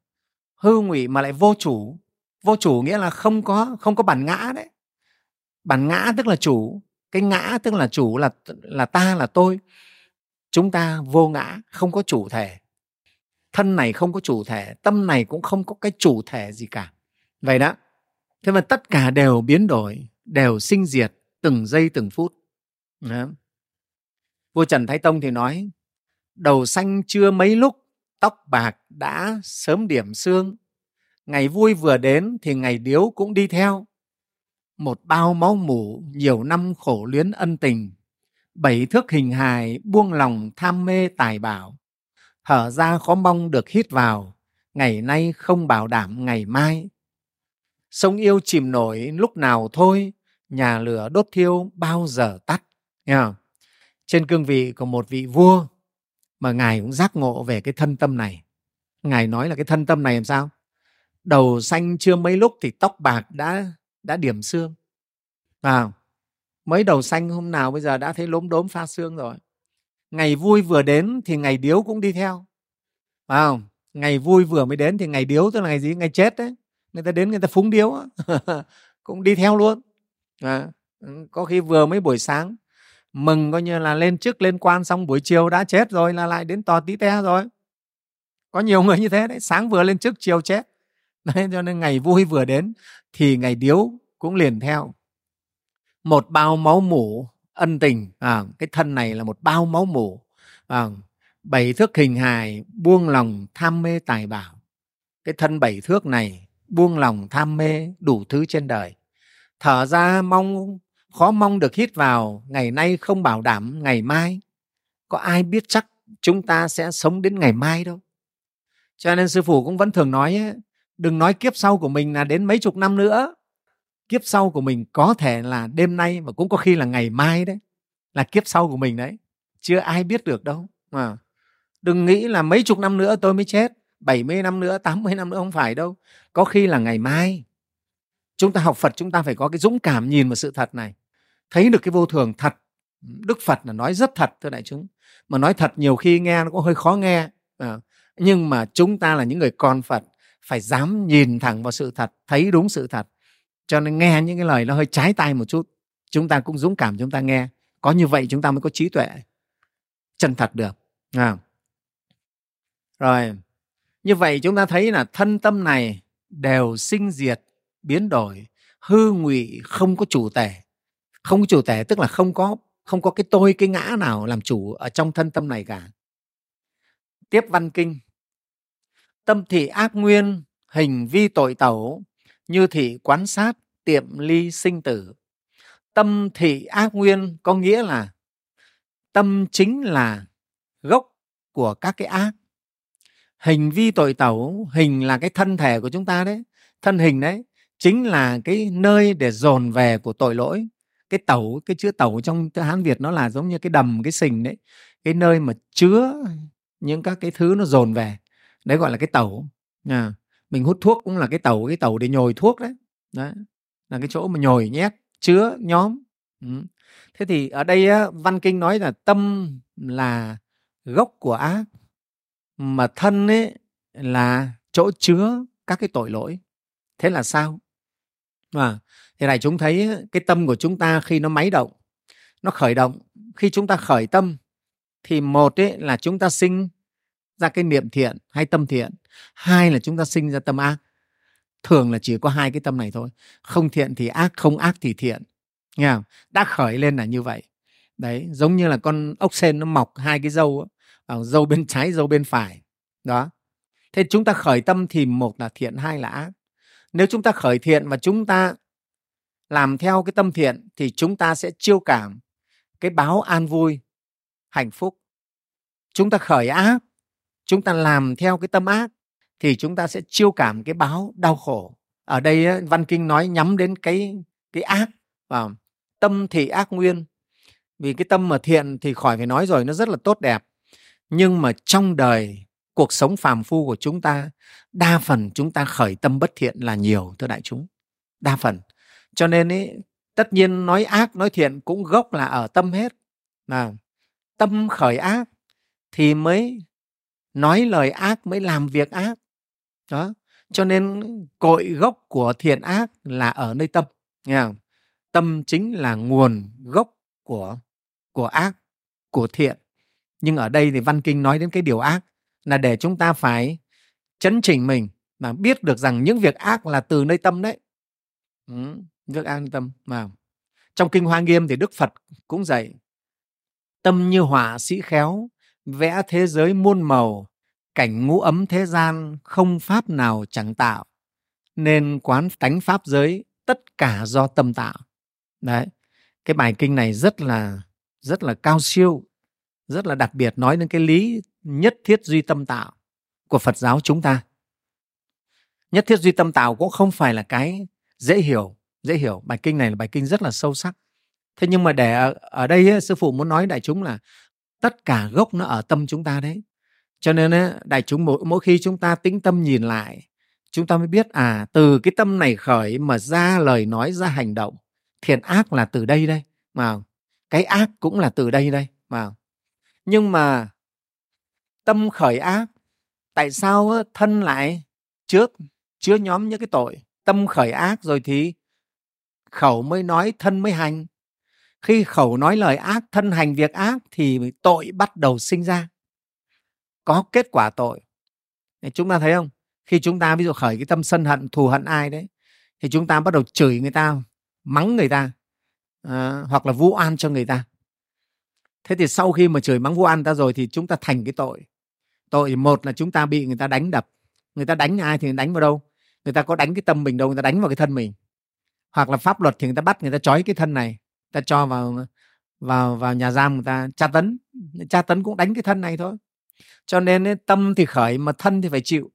Hư ngụy mà lại vô chủ. Vô chủ nghĩa là không có không có bản ngã đấy bản ngã tức là chủ, cái ngã tức là chủ là là ta, là tôi. Chúng ta vô ngã, không có chủ thể. Thân này không có chủ thể, tâm này cũng không có cái chủ thể gì cả. Vậy đó. Thế mà tất cả đều biến đổi, đều sinh diệt từng giây từng phút. Đó. vua trần thái tông thì nói, đầu xanh chưa mấy lúc, tóc bạc đã sớm điểm xương. Ngày vui vừa đến thì ngày điếu cũng đi theo một bao máu mủ, nhiều năm khổ luyến ân tình. Bảy thước hình hài, buông lòng tham mê tài bảo. Thở ra khó mong được hít vào, ngày nay không bảo đảm ngày mai. Sông yêu chìm nổi, lúc nào thôi, nhà lửa đốt thiêu, bao giờ tắt, Nghe không? trên cương vị của một vị vua, mà ngài cũng giác ngộ về cái thân tâm này. Ngài nói là cái thân tâm này làm sao? Đầu xanh chưa mấy lúc thì tóc bạc đã đã điểm xương. À, mấy đầu xanh hôm nào bây giờ đã thấy lốm đốm pha xương rồi. Ngày vui vừa đến thì ngày điếu cũng đi theo. À, ngày vui vừa mới đến thì ngày điếu tức là ngày gì? Ngày chết đấy. Người ta đến người ta phúng điếu cũng đi theo luôn. À, có khi vừa mới buổi sáng mừng coi như là lên chức lên quan xong buổi chiều đã chết rồi là lại đến tò tí te rồi. Có nhiều người như thế đấy. Sáng vừa lên chức chiều chết. đấy cho nên ngày vui vừa đến thì ngày điếu cũng liền theo. Một bao máu mủ ân tình. À, cái thân này là một bao máu mủ. À, bảy thước hình hài buông lòng tham mê tài bảo. Cái thân bảy thước này buông lòng tham mê đủ thứ trên đời. Thở ra mong khó mong được hít vào ngày nay không bảo đảm ngày mai. Có ai biết chắc chúng ta sẽ sống đến ngày mai đâu? Cho nên sư phụ cũng vẫn thường nói ấy, đừng nói kiếp sau của mình là đến mấy chục năm nữa. Kiếp sau của mình có thể là đêm nay và cũng có khi là ngày mai đấy. Là kiếp sau của mình đấy. Chưa ai biết được đâu. Mà đừng nghĩ là mấy chục năm nữa tôi mới chết 70 năm nữa 80 năm nữa không phải đâu. Có khi là ngày mai. Chúng ta học Phật chúng ta phải có cái dũng cảm nhìn vào sự thật này. Thấy được cái vô thường thật. Đức Phật là nói rất thật thưa đại chúng. Mà nói thật nhiều khi nghe nó cũng hơi khó nghe. À, nhưng mà chúng ta là những người con Phật phải dám nhìn thẳng vào sự thật, thấy đúng sự thật. Cho nên nghe những cái lời nó hơi trái tai một chút, chúng ta cũng dũng cảm chúng ta nghe. Có như vậy chúng ta mới có trí tuệ chân thật được à. rồi, như vậy chúng ta thấy là thân tâm này đều sinh diệt, biến đổi, hư ngụy, không có chủ tể. Không có chủ tể tức là không có không có cái tôi, cái ngã nào làm chủ ở trong thân tâm này cả. Tiếp văn kinh tâm thị ác nguyên, hình vi tội tẩu, như thị quán sát, tiệm ly sinh tử. Tâm thị ác nguyên có nghĩa là tâm chính là gốc của các cái ác. Hình vi tội tẩu, hình là cái thân thể của chúng ta đấy. Thân hình đấy chính là cái nơi để dồn về của tội lỗi. Cái tẩu, cái chữ tẩu trong hán việt nó là giống như cái đầm, cái sình đấy. Cái nơi mà chứa những các cái thứ nó dồn về đấy gọi là cái tẩu à, mình hút thuốc cũng là cái tẩu cái tẩu để nhồi thuốc đấy. Đấy là cái chỗ mà nhồi nhét chứa nhóm. Ừ. thế thì ở đây á, văn kinh nói là tâm là gốc của ác mà thân ấy là chỗ chứa các cái tội lỗi. Thế là sao? À, thì này chúng thấy cái tâm của chúng ta khi nó máy động nó khởi động khi chúng ta khởi tâm thì một ấy là chúng ta sinh ra cái niệm thiện hay tâm thiện. Hai là chúng ta sinh ra tâm ác. Thường là chỉ có hai cái tâm này thôi. Không thiện thì ác, không ác thì thiện. Nghe không? đã khởi lên là như vậy. Đấy, giống như là con ốc sên nó mọc hai cái dâu ở dâu bên trái dâu bên phải. Đó. Thế chúng ta khởi tâm thì một là thiện, hai là ác. Nếu chúng ta khởi thiện và chúng ta làm theo cái tâm thiện thì chúng ta sẽ chiêu cảm cái báo an vui, hạnh phúc. Chúng ta khởi ác chúng ta làm theo cái tâm ác thì chúng ta sẽ chiêu cảm cái báo đau khổ. Ở đây văn kinh nói nhắm đến cái cái ác và tâm thì ác nguyên. Vì cái tâm mà thiện thì khỏi phải nói rồi, nó rất là tốt đẹp. Nhưng mà trong đời, cuộc sống phàm phu của chúng ta, đa phần chúng ta khởi tâm bất thiện là nhiều, thưa đại chúng. Đa phần. Cho nên ấy, tất nhiên nói ác, nói thiện cũng gốc là ở tâm hết. Là tâm khởi ác thì mới nói lời ác mới làm việc ác. Đó. Cho nên cội gốc của thiện ác là ở nơi tâm nghe không? tâm chính là nguồn gốc của của ác của thiện. Nhưng ở đây thì văn kinh nói đến cái điều ác là để chúng ta phải chấn chỉnh mình mà biết được rằng những việc ác là từ nơi tâm đấy. Ừ, việc an tâm mà trong kinh hoa nghiêm thì đức phật cũng dạy tâm như họa sĩ khéo vẽ thế giới muôn màu cảnh ngũ ấm thế gian không pháp nào chẳng tạo nên quán tánh pháp giới tất cả do tâm tạo. Đấy cái bài kinh này rất là rất là cao siêu rất là đặc biệt nói đến cái lý nhất thiết duy tâm tạo của Phật giáo chúng ta. Nhất thiết duy tâm tạo cũng không phải là cái dễ hiểu dễ hiểu. Bài kinh này là bài kinh rất là sâu sắc. Thế nhưng mà để ở, ở đây ấy, sư phụ muốn nói đại chúng là tất cả gốc nó ở tâm chúng ta đấy cho nên ấy, đại chúng mỗi, mỗi khi chúng ta tĩnh tâm nhìn lại chúng ta mới biết à từ cái tâm này khởi mà ra lời nói ra hành động thiện ác là từ đây đây mà cái ác cũng là từ đây đây mà. Nhưng mà tâm khởi ác tại sao thân lại trước chứa nhóm những cái tội? Tâm khởi ác rồi thì khẩu mới nói thân mới hành. Khi khẩu nói lời ác thân hành việc ác thì tội bắt đầu sinh ra có kết quả tội. Chúng ta thấy không? Khi chúng ta ví dụ khởi cái tâm sân hận thù hận ai đấy thì chúng ta bắt đầu chửi người ta mắng người ta à, hoặc là vu oan cho người ta. Thế thì sau khi mà chửi mắng vu oan ta rồi thì chúng ta thành cái tội. Tội một là chúng ta bị người ta đánh đập. Người ta đánh ai thì đánh vào đâu? Người ta có đánh cái tâm mình đâu người ta đánh vào cái thân mình. Hoặc là pháp luật thì người ta bắt người ta trói cái thân này ta cho vào vào vào nhà giam người ta tra tấn. Tra tấn cũng đánh cái thân này thôi cho nên tâm thì khởi mà thân thì phải chịu.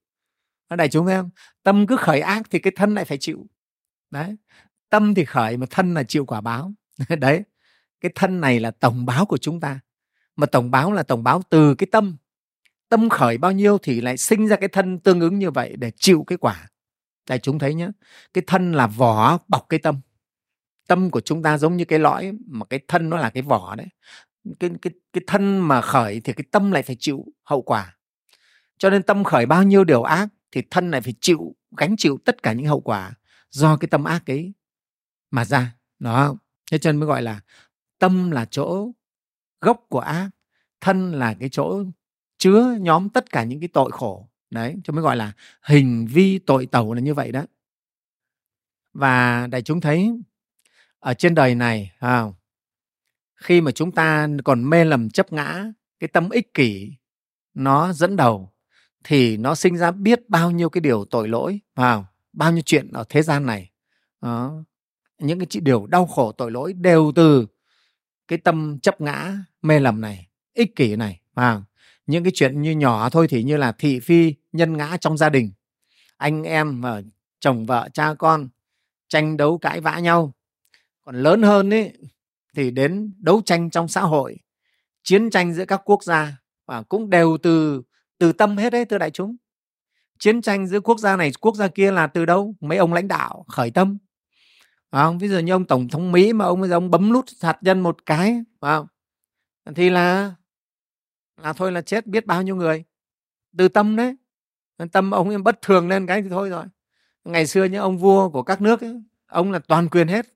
Đại chúng thấy không? Tâm cứ khởi ác thì cái thân lại phải chịu. Đấy. Tâm thì khởi mà thân là chịu quả báo. Đấy. Cái thân này là tổng báo của chúng ta. Mà tổng báo là tổng báo từ cái tâm. Tâm khởi bao nhiêu thì lại sinh ra cái thân tương ứng như vậy để chịu cái quả. Đại chúng thấy nhé cái thân là vỏ bọc cái tâm. Tâm của chúng ta giống như cái lõi mà cái thân nó là cái vỏ đấy cái cái cái thân mà khởi thì cái tâm lại phải chịu hậu quả. Cho nên tâm khởi bao nhiêu điều ác thì thân lại phải chịu gánh chịu tất cả những hậu quả do cái tâm ác ấy mà ra đó. Thế cho nên mới gọi là tâm là chỗ gốc của ác thân là cái chỗ chứa nhóm tất cả những cái tội khổ. Đấy cho mới gọi là hình vi tội tẩu là như vậy đó. Và đại chúng thấy ở trên đời này à, khi mà chúng ta còn mê lầm chấp ngã, cái tâm ích kỷ nó dẫn đầu, thì nó sinh ra biết bao nhiêu cái điều tội lỗi, vào bao nhiêu chuyện ở thế gian này. Đó. những cái điều đau khổ tội lỗi đều từ cái tâm chấp ngã, mê lầm này, ích kỷ này, vào. Những cái chuyện như nhỏ thôi thì như là thị phi nhân ngã trong gia đình. Anh em và chồng vợ cha con tranh đấu cãi vã nhau. Còn lớn hơn ấy thì đến đấu tranh trong xã hội chiến tranh giữa các quốc gia và cũng đều từ từ tâm hết đấy thưa đại chúng. Chiến tranh giữa quốc gia này quốc gia kia là từ đâu? Mấy ông lãnh đạo khởi tâm. Phải không? Ví dụ như ông tổng thống mỹ mà ông ông bấm nút hạt nhân một cái phải không? Thì là là thôi là chết biết bao nhiêu người. Từ tâm đấy. Tâm ông bất thường lên cái thì thôi rồi. Ngày xưa những ông vua của các nước ấy, ông là toàn quyền hết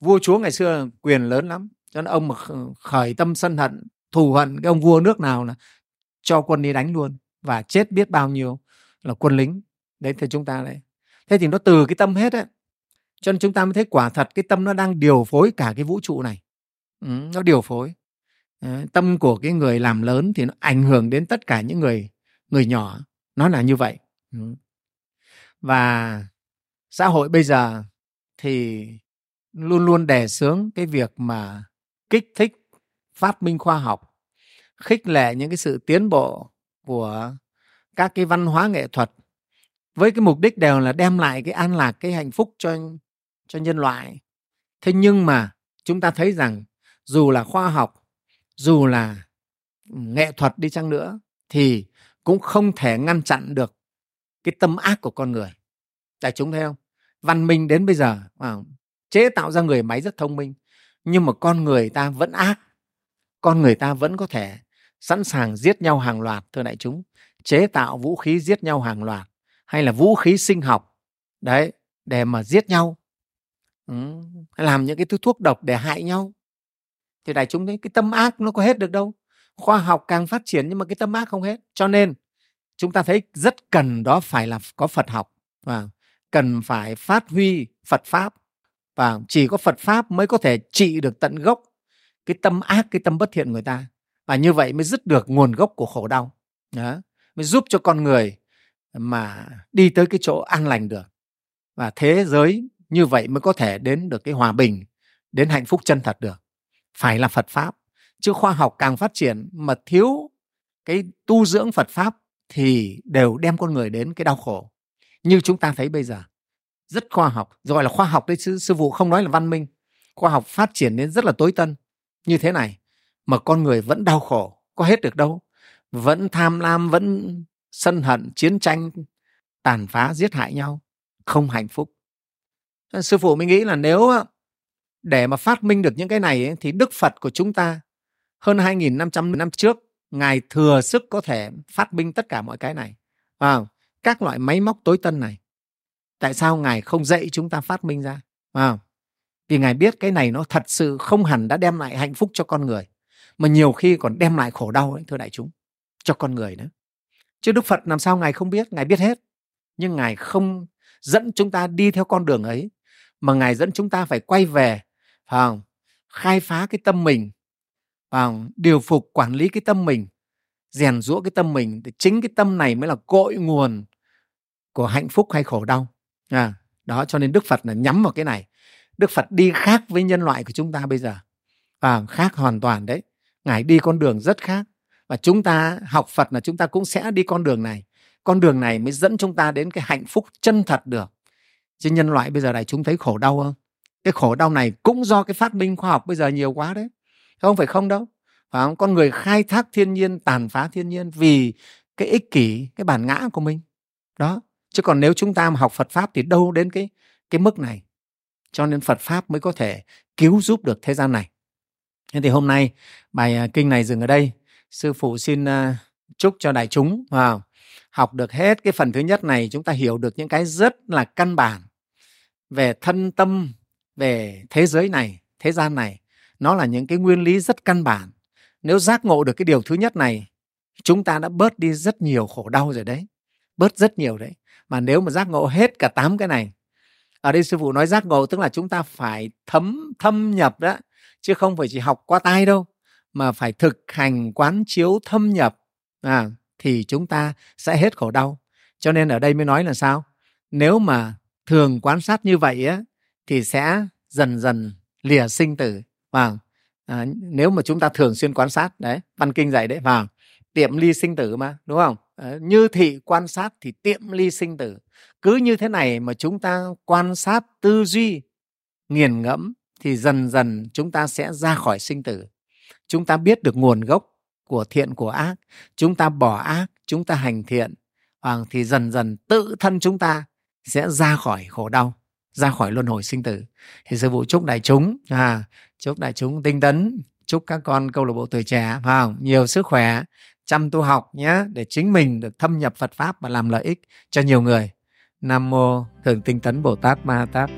vua chúa ngày xưa quyền lớn lắm cho nên ông mà khởi tâm sân hận thù hận cái ông vua nước nào là cho quân đi đánh luôn và chết biết bao nhiêu là quân lính. Đấy thì chúng ta đấy thế thì nó từ cái tâm hết đấy, cho nên chúng ta mới thấy quả thật cái tâm nó đang điều phối cả cái vũ trụ này. Ừ, nó điều phối. Ờ, tâm của cái người làm lớn thì nó ảnh hưởng đến tất cả những người người nhỏ. Nó là như vậy. Ừ. và xã hội bây giờ thì luôn luôn đề xướng cái việc mà kích thích phát minh khoa học, khích lệ những cái sự tiến bộ của các cái văn hóa nghệ thuật, với cái mục đích đều là đem lại cái an lạc, cái hạnh phúc cho cho nhân loại. Thế nhưng mà chúng ta thấy rằng dù là khoa học, dù là nghệ thuật đi chăng nữa thì cũng không thể ngăn chặn được cái tâm ác của con người. Đại chúng thấy không? Văn minh đến bây giờ chế tạo ra người máy rất thông minh nhưng mà con người ta vẫn ác. Con người ta vẫn có thể sẵn sàng giết nhau hàng loạt thưa đại chúng chế tạo vũ khí giết nhau hàng loạt hay là vũ khí sinh học đấy để mà giết nhau. Ừ, làm những cái thứ thuốc độc để hại nhau. Thì đại chúng thấy cái tâm ác nó có hết được đâu. Khoa học càng phát triển nhưng mà cái tâm ác không hết. Cho nên chúng ta thấy rất cần đó phải là có phật học và cần phải phát huy phật pháp và chỉ có phật pháp mới có thể trị được tận gốc cái tâm ác, cái tâm bất thiện người ta. Và như vậy mới dứt được nguồn gốc của khổ đau. Đó. mới giúp cho con người mà đi tới cái chỗ an lành được. Và thế giới như vậy mới có thể đến được cái hòa bình, đến hạnh phúc chân thật được. Phải là phật pháp. Chứ khoa học càng phát triển mà thiếu cái tu dưỡng phật pháp thì đều đem con người đến cái đau khổ. Như chúng ta thấy bây giờ rất khoa học gọi là khoa học đấy sư, sư phụ không nói là văn minh. Khoa học phát triển đến rất là tối tân. Như thế này mà con người vẫn đau khổ có hết được đâu. Vẫn tham lam vẫn sân hận chiến tranh tàn phá giết hại nhau. Không hạnh phúc. Sư phụ mới nghĩ là nếu để mà phát minh được những cái này ấy, thì đức phật của chúng ta hơn 2.500 năm trước ngài thừa sức có thể phát minh tất cả mọi cái này. À, các loại máy móc tối tân này tại sao ngài không dạy chúng ta phát minh ra? À, vì ngài biết cái này nó thật sự không hẳn đã đem lại hạnh phúc cho con người mà nhiều khi còn đem lại khổ đau ấy, thưa đại chúng cho con người nữa. Chứ đức phật làm sao ngài không biết? Ngài biết hết. Nhưng ngài không dẫn chúng ta đi theo con đường ấy mà ngài dẫn chúng ta phải quay về phải không? khai phá cái tâm mình phải không? điều phục quản lý cái tâm mình rèn rũa cái tâm mình thì chính cái tâm này mới là cội nguồn của hạnh phúc hay khổ đau à, đó cho nên đức phật là nhắm vào cái này. Đức phật đi khác với nhân loại của chúng ta bây giờ. Và khác hoàn toàn đấy. Ngài đi con đường rất khác. Và chúng ta học phật là chúng ta cũng sẽ đi con đường này. Con đường này mới dẫn chúng ta đến cái hạnh phúc chân thật được. Chứ nhân loại bây giờ này chúng thấy khổ đau không? Cái khổ đau này cũng do cái phát minh khoa học bây giờ nhiều quá đấy. Không phải không đâu. Phải không? Con người khai thác thiên nhiên tàn phá thiên nhiên vì cái ích kỷ cái bản ngã của mình. Đó chứ còn nếu chúng ta mà học Phật pháp thì đâu đến cái cái mức này. Cho nên Phật pháp mới có thể cứu giúp được thế gian này. Nên thì hôm nay bài à, kinh này dừng ở đây. Sư phụ xin à, chúc cho đại chúng vào học được hết cái phần thứ nhất này, chúng ta hiểu được những cái rất là căn bản về thân tâm, về thế giới này, thế gian này. Nó là những cái nguyên lý rất căn bản. Nếu giác ngộ được cái điều thứ nhất này, chúng ta đã bớt đi rất nhiều khổ đau rồi đấy. Bớt rất nhiều đấy mà nếu mà giác ngộ hết cả tám cái này ở đây sư phụ nói giác ngộ tức là chúng ta phải thấm thâm nhập đó chứ không phải chỉ học qua tai đâu mà phải thực hành quán chiếu thâm nhập à, thì chúng ta sẽ hết khổ đau. Cho nên ở đây mới nói là sao? Nếu mà thường quan sát như vậy á thì sẽ dần dần lìa sinh tử. Và à, nếu mà chúng ta thường xuyên quan sát đấy văn kinh dạy đấy vào tiệm ly sinh tử mà đúng không? Ờ, như thị quan sát thì tiệm ly sinh tử. Cứ như thế này mà chúng ta quan sát tư duy nghiền ngẫm thì dần dần chúng ta sẽ ra khỏi sinh tử. Chúng ta biết được nguồn gốc của thiện của ác. Chúng ta bỏ ác chúng ta hành thiện à, thì dần dần tự thân chúng ta sẽ ra khỏi khổ đau ra khỏi luân hồi sinh tử. Thì sư phụ chúc đại chúng à, chúc đại chúng tinh tấn chúc các con câu lạc bộ tuổi trẻ phải không? Nhiều sức khỏe chăm tu học nhé, để chính mình được thâm nhập Phật pháp và làm lợi ích cho nhiều người. Nam mô Thượng Tinh Tấn Bồ Tát Ma Tát.